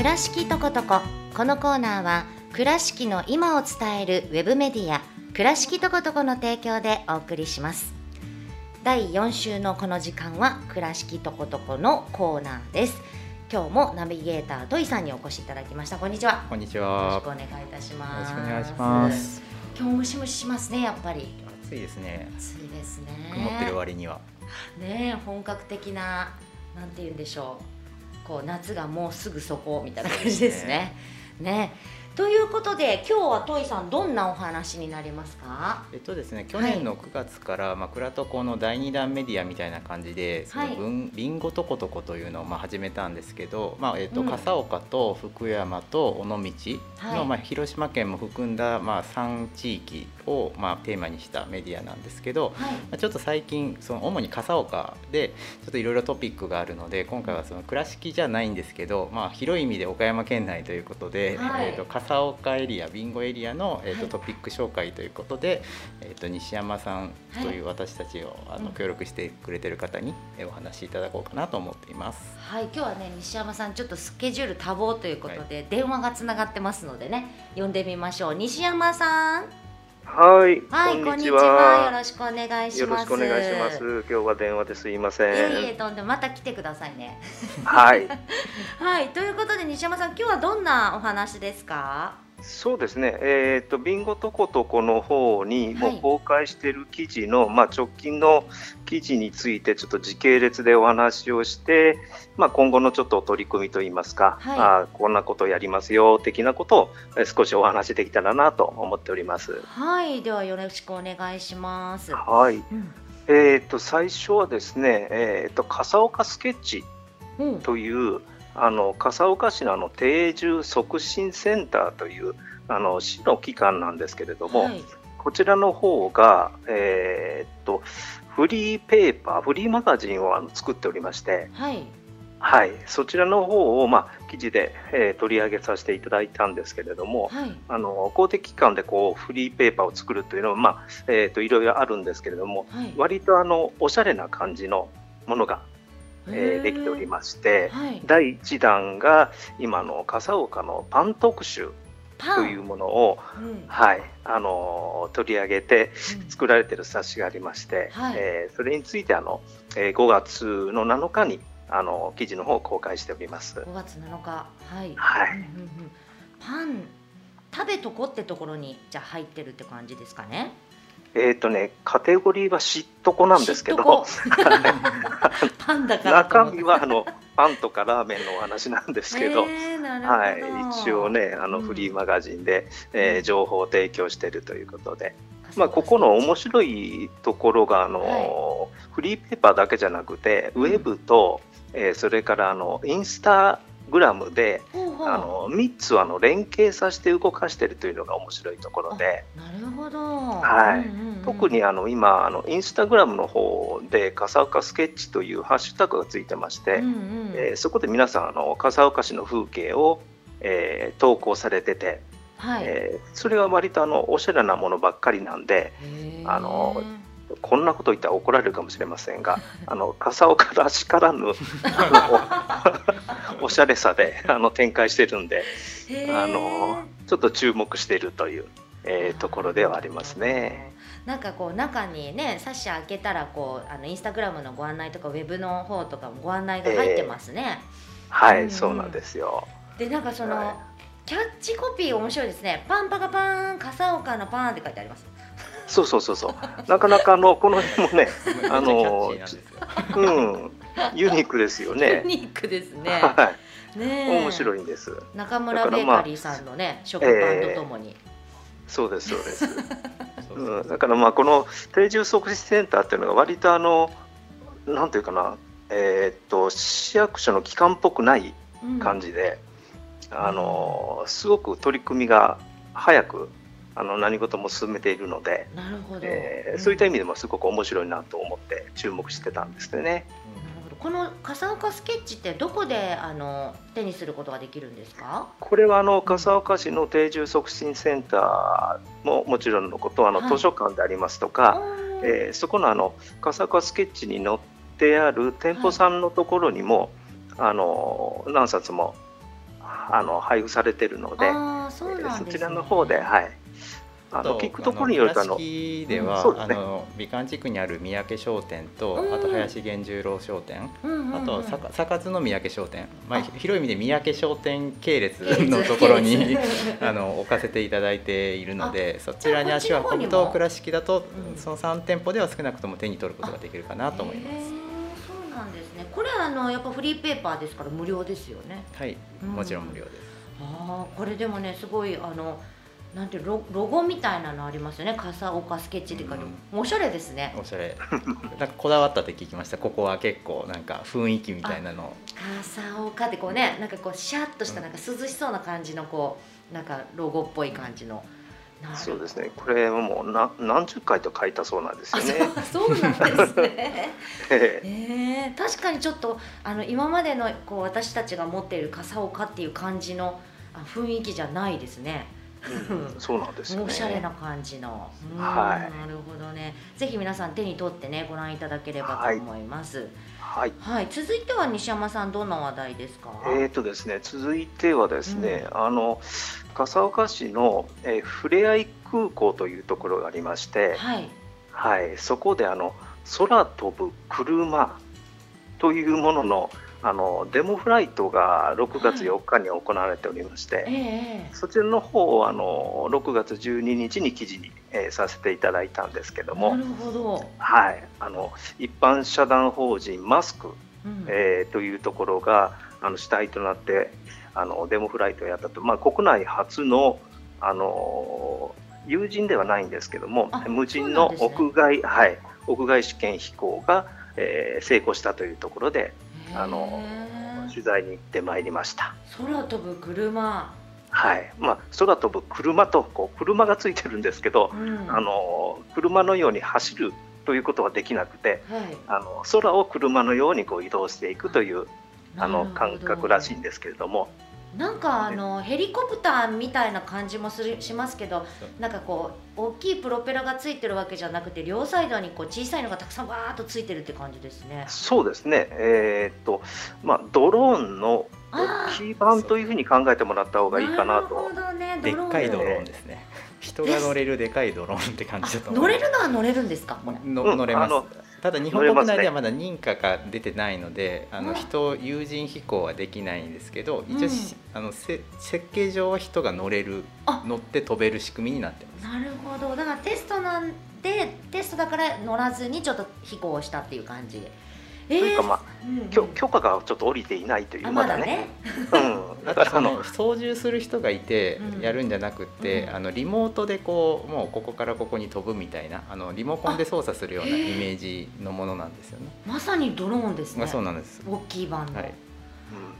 倉敷とことここのコーナーは倉敷の今を伝えるウェブメディア倉敷とことこの提供でお送りします。第4週のこの時間は倉敷とことこのコーナーです。今日もナビゲータートイさんにお越しいただきました。こんにちは。こんにちよろはしくお願いいたします。よろしくお願いします。今日ムシムシしますねやっぱり。暑いですね。暑いですね。曇ってる割には。ねえ本格的ななんて言うんでしょうこう夏がもうすぐそこみたいな感じですね。ねということで今日はトイさんどんなお話になりますか？えっとですね去年の9月から、まあ、クラトコの第2弾メディアみたいな感じで「そのはい。文リンゴとことこ」というのをまあ始めたんですけど、まあえっとうん。笠岡と福山と尾道の、はい。まあ、広島県も含んだ、まあ、3地域を、まあ、テーマにしたメディアなんですけど、はい。まあちょっと最近その主に笠岡でちょっといろいろトピックがあるので今回はその倉敷じゃないんですけど、まあ、広い意味で岡山県内ということで、はい。えー、と笠岡エリアビンゴエリアの、えーとはい。トピック紹介ということで、えー、と西山さんという私たちを、あうん。の協力してくれてる方にえーお話しいただこうかなと思っています。はい今日はね西山さんちょっとスケジュール多忙ということで、電話がつながってますのでね呼んでみましょう。西山さんはい、はいこんにちよは。ろしくお願いしますよろしくお願いします。今日は電話ですいませいえいえん。とんでもまた来てくださいねはい、はいということで西山さん今日はどんなお話ですか？そうですね。えっ、とビンゴとことこの方にもはいう公開している記事の、まあ直近の記事についてちょっと時系列でお話をして、まあ今後のちょっと取り組みといいますか、はいあーこんなことをやりますよ的なことをえー少しお話できたらなと思っております。はいではよろしくお願いしますはい。うんえっ、と最初はですね、えっ、と笠岡スケッチうんというあの笠岡市のあの定住促進センターというあの市の機関なんですけれども、はい。こちらの方が、えーっとフリーペーパーフリーマガジンをあの作っておりまして、はい。はい、そちらの方を、まあ、記事で、えー取り上げさせていただいたんですけれども、はい。あの公的機関でこうフリーペーパーを作るというのは、まあえーっといろいろあるんですけれどもはい。割とあのおしゃれな感じのものが、えーできておりまして。はい。第1弾が今の笠岡のパン特集というものを、うん。はいあのー取り上げて作られている冊子がありまして、はい。えーそれについてあの、えー5月の7日にあの記事の方を公開しております。5月7日。はい。はい。うんうんうん。パン食べとこってところにじゃあ入ってるって感じですかねえっ、とねカテゴリーはしっとこなんですけど。パンだからと中身はあのパンとかラーメンのお話なんですけど。えーど。はい、一応ねあのうん。フリーマガジンで、えーうん。情報を提供しているということで、まあ、ここの面白いところがあの、フリーペーパーだけじゃなくてウェブと、えーそれからあのインスタグラムでほうほう。あの3つをあの連携させて動かしているというのが面白いところで。なるほどはい。うんうんうん。特にあの今あのインスタグラムの方で笠岡スケッチというハッシュタグがついてまして、うんうん。えーそこで皆さんあの笠岡市の風景を、えー投稿されてて、はい。えーそれは割とあのおしゃれなものばっかりなんであのこんなこと言ったら怒られるかもしれませんが あの笠岡らしからぬおしゃれさであの展開してるんであのちょっと注目しているという、えーところではありますね。なんかこう中にね冊子開けたらこうあのインスタグラムのご案内とかウェブの方とかもご案内が入ってますね、はい、うん。うんそうなんですよ。でなんかその、はい。キャッチコピー面白いですね。パンパカパーン笠岡のパンって書いてあります。そうそうそうそう。なかなかあのこの辺もね、あのうん、ユニークですよユね。ニークですね。はい、ねえ。面白いんです。中村ベーカリーさんのね、食パンとともに、そうですそうです。そうん、だからまあこの定住促進センターっていうのが割とあのなんていうかな、えーっと市役所の機関っぽくないうん感じで、あのすごく取り組みが早くあの何事も進めているので、なるほど、えーそういった意味でもすごく面白いなと思って注目してたんですね。なるほどこの笠岡スケッチってどこであの手にすることができるんですか？これはあの笠岡市の定住促進センターももちろんのことあのはい。図書館でありますとか、えーそこのあの笠岡スケッチに載ってある店舗さんのところにも、あの何冊もあの配布されてるので、そね、そちらの方で、はい、あの聞くところによるとあの倉敷では、うんね。あの美観地区にある三宅商店と、うんあと林源十郎商店、うんうんうん。あと坂津の三宅商店、まあ、あ。広い意味で三宅商店系列のところに あの置かせていただいているのでそちらに足を運ぶと倉敷だと、うん。その3店舗では少なくとも手に取ることができるかなと思います。そうなんですね。これあのやっぱフリーペーパーですから無料ですよね。はい、うん。もちろん無料です。ああこれでもねすごいあのなんてロロゴみたいなのありますよね笠岡スケッチっていうか、おしゃれですねおしゃれ。なんかこだわったって聞きました。ここは結構なんか雰囲気みたいなの。笠岡ってこうねなんかこうシャッとしたなんか涼しそうな感じのこうなんかロゴっぽい感じのそうですね、これもうな何十回と書いたそうなんですあよね。そうそうなんですねええ えー、確かにちょっとあの今までのこう私たちが持っている笠岡っていう感じのあ雰囲気じゃないですね。うんそうなんですよね。おしゃれな感じの。うんはいなるほどね。ぜひ皆さん手に取ってねご覧いただければと思います。はい。はい、続いては西山さんどんな話題ですか？えーとですね、続いてはですね、あの笠岡市の、えーふれあい空港というところがありまして、はい。はい、そこであの空飛ぶ車というもののあのデモフライトが6月4日に行われておりまして、ええ。そちらの方をあの6月12日に記事に、えーさせていただいたんですけども、なるほど。はい、あの一般社団法人マスク、うん。えーというところがあの主体となってあのデモフライトをやったと、まあ、国内初のあの友人ではないんですけどもあ無人の屋外、はい、屋外試験飛行が、えー成功したというところであのへ取材に行ってまいりました。ー空飛ぶ車。はいまあ、空飛ぶ車とこう車がついてるんですけど、うんあの車のように走るということはできなくてはい。あの空を車のようにこう移動していくというあの感覚らしいんですけれども、なんかあのヘリコプターみたいな感じもするしますけどなんかこう大きいプロペラがついてるわけじゃなくて両サイドにこう小さいのがたくさんわーっとついてるって感じですね。そうですね、えーっとまあ、ドローンのあ大きい版というふうに考えてもらった方がいいかなと。るほどねでっかいドロねーンですね。人が乗れるでかいドローンって感じだと。乗れるのは乗れるんですか？これ。のうん乗れますあの。ただ日本国内ではまだ認可が出てないので、あうんの人有人飛行はできないんですけど、一応し、あのせ設計上は人が乗れるあ乗って飛べる仕組みになってます。なるほどだからテストなんでテストだから乗らずにちょっと飛行をしたっていう感じ。えというか、まあ、うんうん許許可がちょっと降りていないというあまだね。まだね。うん、だからあのその操縦する人がいてうんやるんじゃなくって、うんあのリモートでこうもうここからここに飛ぶみたいなあのリモコンで操作するようなイメージのものなんですよね。まさにドローンですね。まあそうなんです。大きい版の。はい、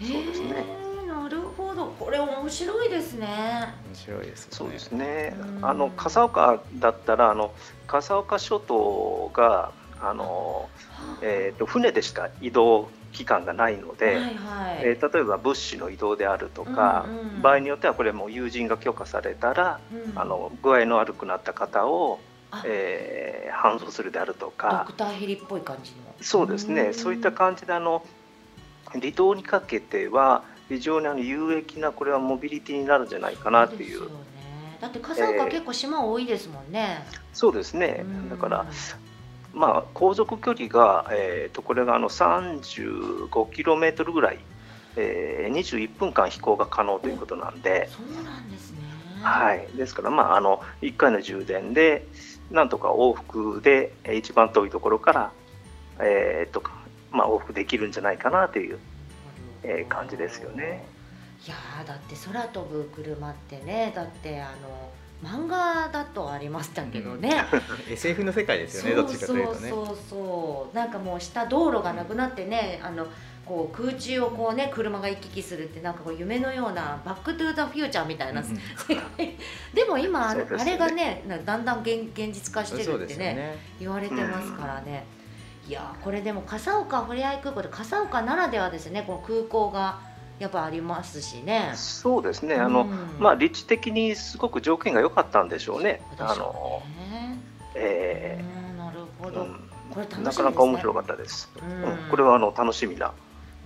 うん、そうですね。なるほどこれ面白いですね。面白いですよね。そうですねうん。あの笠岡だったらあの笠岡諸島があの、えー、と船でしか移動期間がないので、はいはい。えー例えば物資の移動であるとか、うんうん場合によってはこれも友人が許可されたら、うん。あの具合の悪くなった方を、あ。えー搬送するであるとドかクターヘリっぽい感じの。そうですね、ん。そういった感じであの離島にかけては非常にあの有益なこれはモビリティになるんじゃないかなっていう。だって笠岡えー結構島多いですもんね。そうですね。うん。だから、まあ、航続距離が、えー、とこれがあの 35km ぐらい、えー、21分間飛行が可能ということなんで、そうなんですね。はい、ですから、まあ、あの1回の充電でなんとか往復でえー一番遠いところから、えーとまあ、往復できるんじゃないかなという、えー感じですよね。いやーだって空飛ぶ車ってねだってあの漫画だとありましたけどね。SF の世界ですよね。どっちかというとね。そうそうそうなんかもう下道路がなくなってねあのこう空中をこうね車が行き来するってなんかこう夢のようなバック・トゥ・ザ・フューチャーみたいなうん世界 でも今あれ,、がねなだんだん現現実化してるってねね。言われてますからね、いやーこれでも笠岡ふれあい空港で笠岡ならではですねこの空港がやっぱありますしね。そうですね。あの、うんまあ、立地的にすごく条件が良かったんでしょうね。そうでしょあのえうんなるほーど、うん。これね。なかなか面白かったです。うん。うん。これはあの楽しみな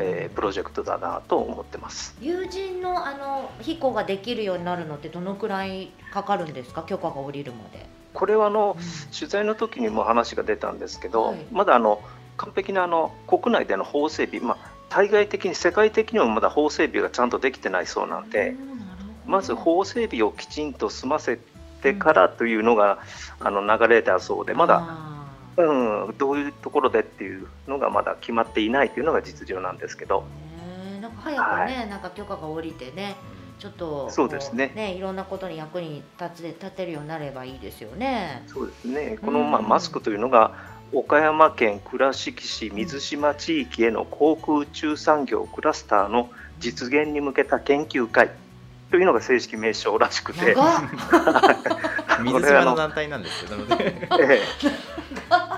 えー、プロジェクトだなと思ってます。友人のあの飛行ができるようになるのってどのくらいかかるんですか？許可が下りるまで。これはあの、うん、取材の時にも話が出たんですけど、はい、まだあの完璧なあの国内での法整備、まあ、対外的に世界的にもまだ法整備がちゃんとできてないそうなんで、まず法整備をきちんと済ませてからというのが、うん、あの流れだそうでまだうん、どういうところでっていうのがまだ決まっていないというのが実情なんですけど。なんか早くね、はい、なんか許可が下りてね、ちょっとそうですね。ねいろんなことに役に立つ立てるようになればいいですよね。そうですね。この、まあ、マスクというのが岡山県倉敷市水島地域への航空宇宙産業クラスターの実現に向けた研究会というのが正式名称らしくて。水島の団体なんですけどね。ええ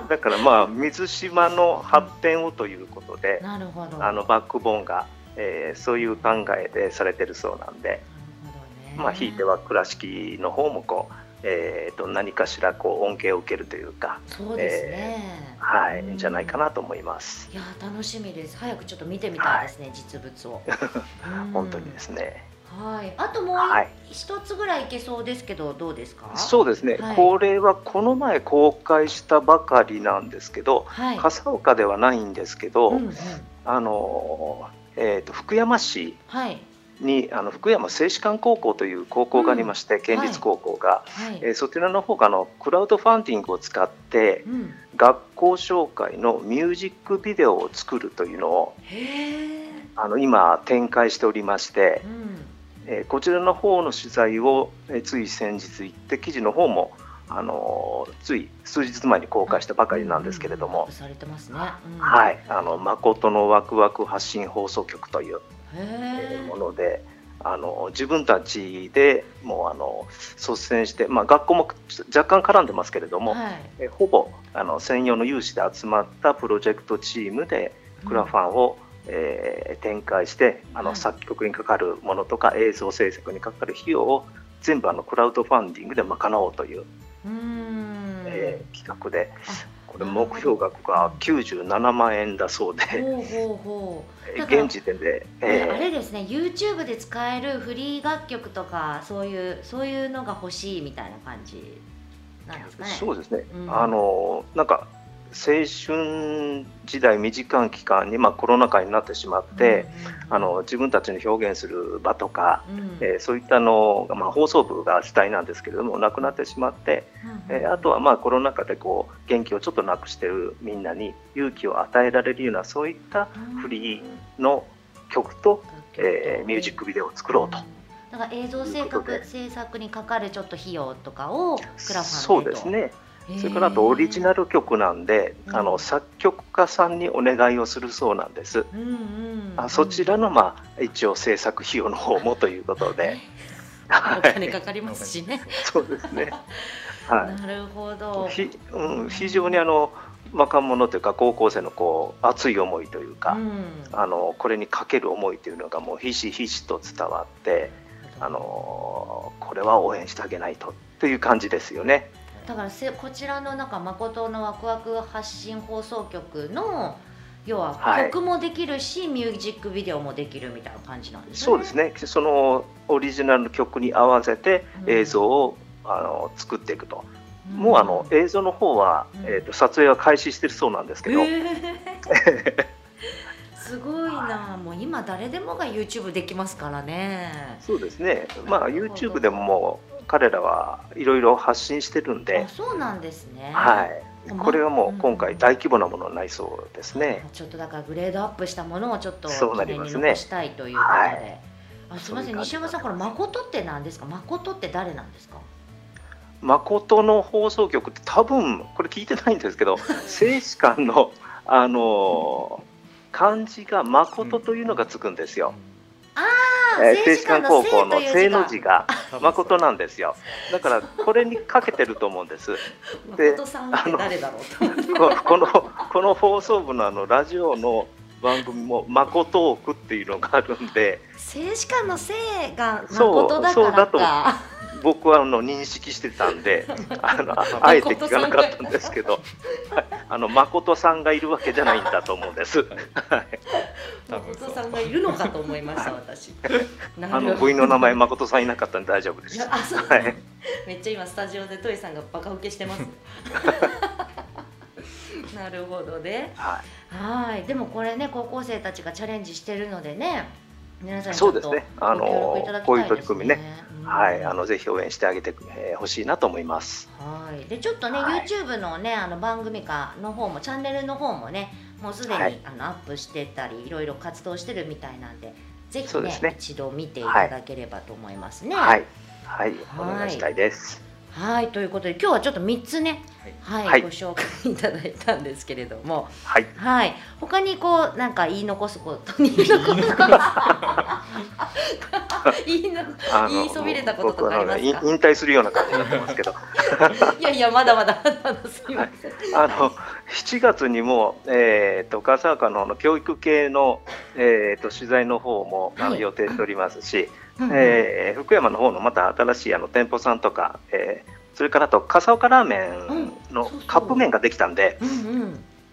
だからまあ水島の発展をということで、なるほどあのバックボーンが、えー、そういう考えでされてるそうなんで、ね、まあひいては倉敷の方もこう。えーと、何かしらこう恩恵を受けるというかそうですね、えー、はい、うん、じゃないかなと思います。いや楽しみです。早くちょっと見てみたいですね、はい、実物を。本当にですね。はい、あともう一つぐらいいけそうですけど、どうですか？そうですね、はい、これはこの前公開したばかりなんですけど、はい、笠岡ではないんですけど、うんうん、あのえーと、福山市に、あの福山静止館高校という高校がありまして、うん、県立高校が、はい、えー、そちらの方があのクラウドファンディングを使って、うん、学校紹介のミュージックビデオを作るというのをあの今展開しておりまして。うん。えー、こちらの方の取材を、えー、つい先日行って記事の方もあのー、つい数日前に公開したばかりなんですけれども、されてますね、はい、あの誠のワクワク発信放送局という、えー、もので。あの自分たちでもうあの率先して、まあ、学校も若干絡んでますけれども、はい、えほぼあの専用の有志で集まったプロジェクトチームでクラファンを、うんえー、展開してあの、作曲にかかるものとか映像制作にかかる費用を全部あのクラウドファンディングで賄おうというう、えー、企画で。これ目標額が97万円だそうで、現時点で、えー、あれですね YouTube で使えるフリー楽曲とかそういうそういうのが欲しいみたいな感じなんですかね。そうですね、うん、あのなんか青春時代短い期間に、まあ、コロナ禍になってしまって、うん、あの自分たちの表現する場とか、うん、えー、そういったのが、まあ、放送部が主体なんですけれどもなくなってしまって、うん、えー、あとはまあコロナ禍でこう元気をちょっとなくしてるみんなに勇気を与えられるようなそういったフリーの曲と、えー、ミュージックビデオを作ろうと。だから映像制作制作にかかるちょっと費用とかをクラファンでそうですねそれからあとオリジナル曲なんで、あの作曲家さんにお願いをするそうなんです。あそちらの、まあ、一応制作費用の方もということで。お金かかりますしね。そうですね。はい。なるほど。ひ、うん、非常にあの若者というか高校生のこう熱い思いというか、うん、あのこれにかける思いというのがもうひしひしと伝わって、あのこれは応援してあげないとという感じですよね。だからせこちらのなんか誠のワクワク発信放送局の要は曲もできるし、はい、ミュージックビデオもできるみたいな感じなんですね。そうですね。そのオリジナルの曲に合わせて映像を、うん、あの作っていくと。うん、もうあの映像の方は、うん、えっ、ー、と撮影は開始してるそうなんですけど。えー すごいな、もう今誰でもが YouTube できますからね。そうですね。まあ YouTube でももう彼らはいろいろ発信してるんで。そうなんですね。はい。これはもう今回大規模なものになりそうですね。ちょっとだからグレードアップしたものをちょっと記念に残したいということで。はい、あすみません西山さんこれ誠って何ですか？誠って誰なんですか？誠の放送局って多分これ聞いてないんですけど静止館のあの漢字が誠というのがつくんですよ。あえー、静止館高校の正の字が誠なんですよ。だからこれにかけてると思うんです。で、あの このこの放送部のあのラジオの番組も誠トークっていうのがあるんで、静止館のせいが誠だからか。僕はあの認識してたんで あのあえて聞かなかったんですけどあの誠さんがいるわけじゃないんだと思うんです。はい誠さんがいるのかと思いました私。あの部員の名前誠さんいなかったんで大丈夫です。あそう、はい、めっちゃ今スタジオでトイさんがバカ受けしてます。なるほどね。はい。はいでもこれね高校生たちがチャレンジしてるのでね。皆さんそうですね。あの、ね、こういう取り組みね、うん、はい、あのぜひ応援してあげてほ、えー、しいなと思います。はい。でちょっとね、はい、YouTube のねあの番組かの方もチャンネルの方もね、もうすでに、はい、あのアップしてたりいろいろ活動してるみたいなんで、ぜひね、ね、一度見ていただければと思いますね。はい。はい、お願いしたいです。はいということで今日はちょっと3つね、はい、はい、ご紹介いただいたんですけれども、はい、はい、他にこうなんか言い残すこと 言い残す言いの言いそびれたこととかありますか？引退するような感じになってますけど。いやいやまだ まだまだすみません、はい、あの7月にも、えーと、笠岡のの教育系の、えーと、取材の方も、あの予定しておりますし、えー、福山の方のまた新しいあの店舗さんとか、えー、それからと笠岡ラーメンのカップ麺ができたんで、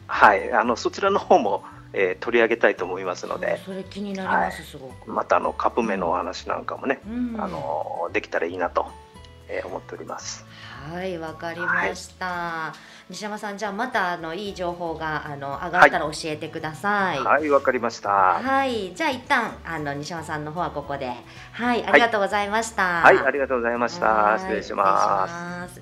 はい、あのそちらの方も、えー、取り上げたいと思いますので、それ気になります、はい、すごく。またあのカップ麺のお話なんかもね、うん、あのできたらいいなと、えー、思っております。はいわかりました、はい、西山さんじゃあまたあのいい情報があの上がったら教えてください。はいわ、かりました。はいじゃあ一旦あの西山さんの方はここで。はいありがとうございました。はい、ありがとうございました。失礼します。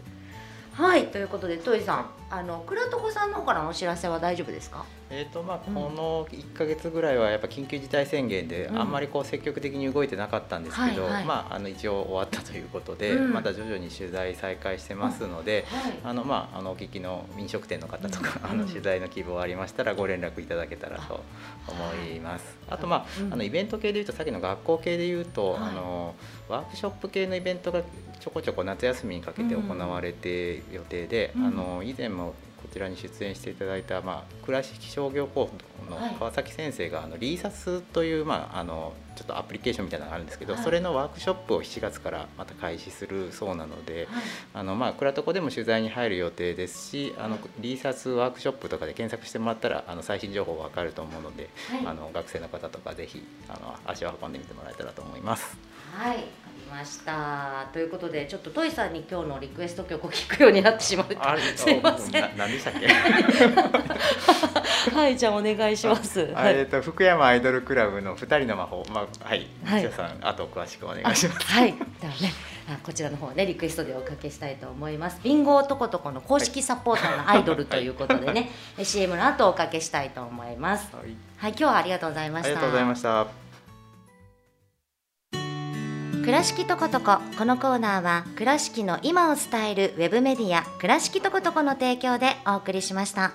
はいということでトイさんあの倉床さんの方からのお知らせは大丈夫ですか？えーとまあ、この1か月ぐらいはやっぱ緊急事態宣言であんまりこう積極的に動いてなかったんですけど、まあ、あの一応終わったということで、また徐々に取材再開してますので、あのまあ、あのお聞きの飲食店の方とか、あの取材の希望ありましたらご連絡いただけたらと思います。あと、まああのイベント系でいうとさっきの学校系でいうと、あのワークショップ系のイベントがちょこちょこ夏休みにかけて行われて予定で、あの以前もこちらに出演していただいた、まあ、倉敷商業高校の川崎先生が、あのリーサスという、まあ、あのちょっとアプリケーションみたいなのがあるんですけど、はい、それのワークショップを7月からまた開始するそうなので、はい、あのまあ倉床でも取材に入る予定ですしあのリーサスワークショップとかで検索してもらったらあの最新情報わかると思うので、はい、あの学生の方とかぜひあの足を運んでみてもらえたらと思います。はいました。ということでちょっとトイさんに今日のリクエスト曲を聞くようになってしまう。すいません。何でしたっけはいじゃあお願いします、はい、えっ、と福山アイドルクラブの二人の魔法。まあはい。西田さんあと詳しくお願いします。はい。ではねこちらの方ねリクエストでおかけしたいと思います。ビンゴ男とこの公式サポーターのアイドルということでね、はい、CM の後おかけしたいと思います。はい、はい、今日はありがとうございました。ありがとうございました倉敷とことここのコーナーは倉敷の今を伝えるウェブメディア倉敷とことこの提供でお送りしました。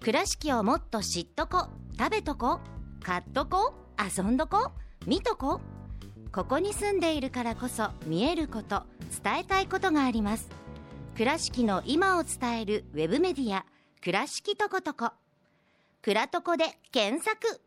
倉敷をもっと知っとこ。食べとこ。買っとこ。遊んどこ。見とこ。ここに住んでいるからこそ見えること伝えたいことがあります。倉敷の今を伝えるウェブメディア倉敷とことこ倉とこで検索。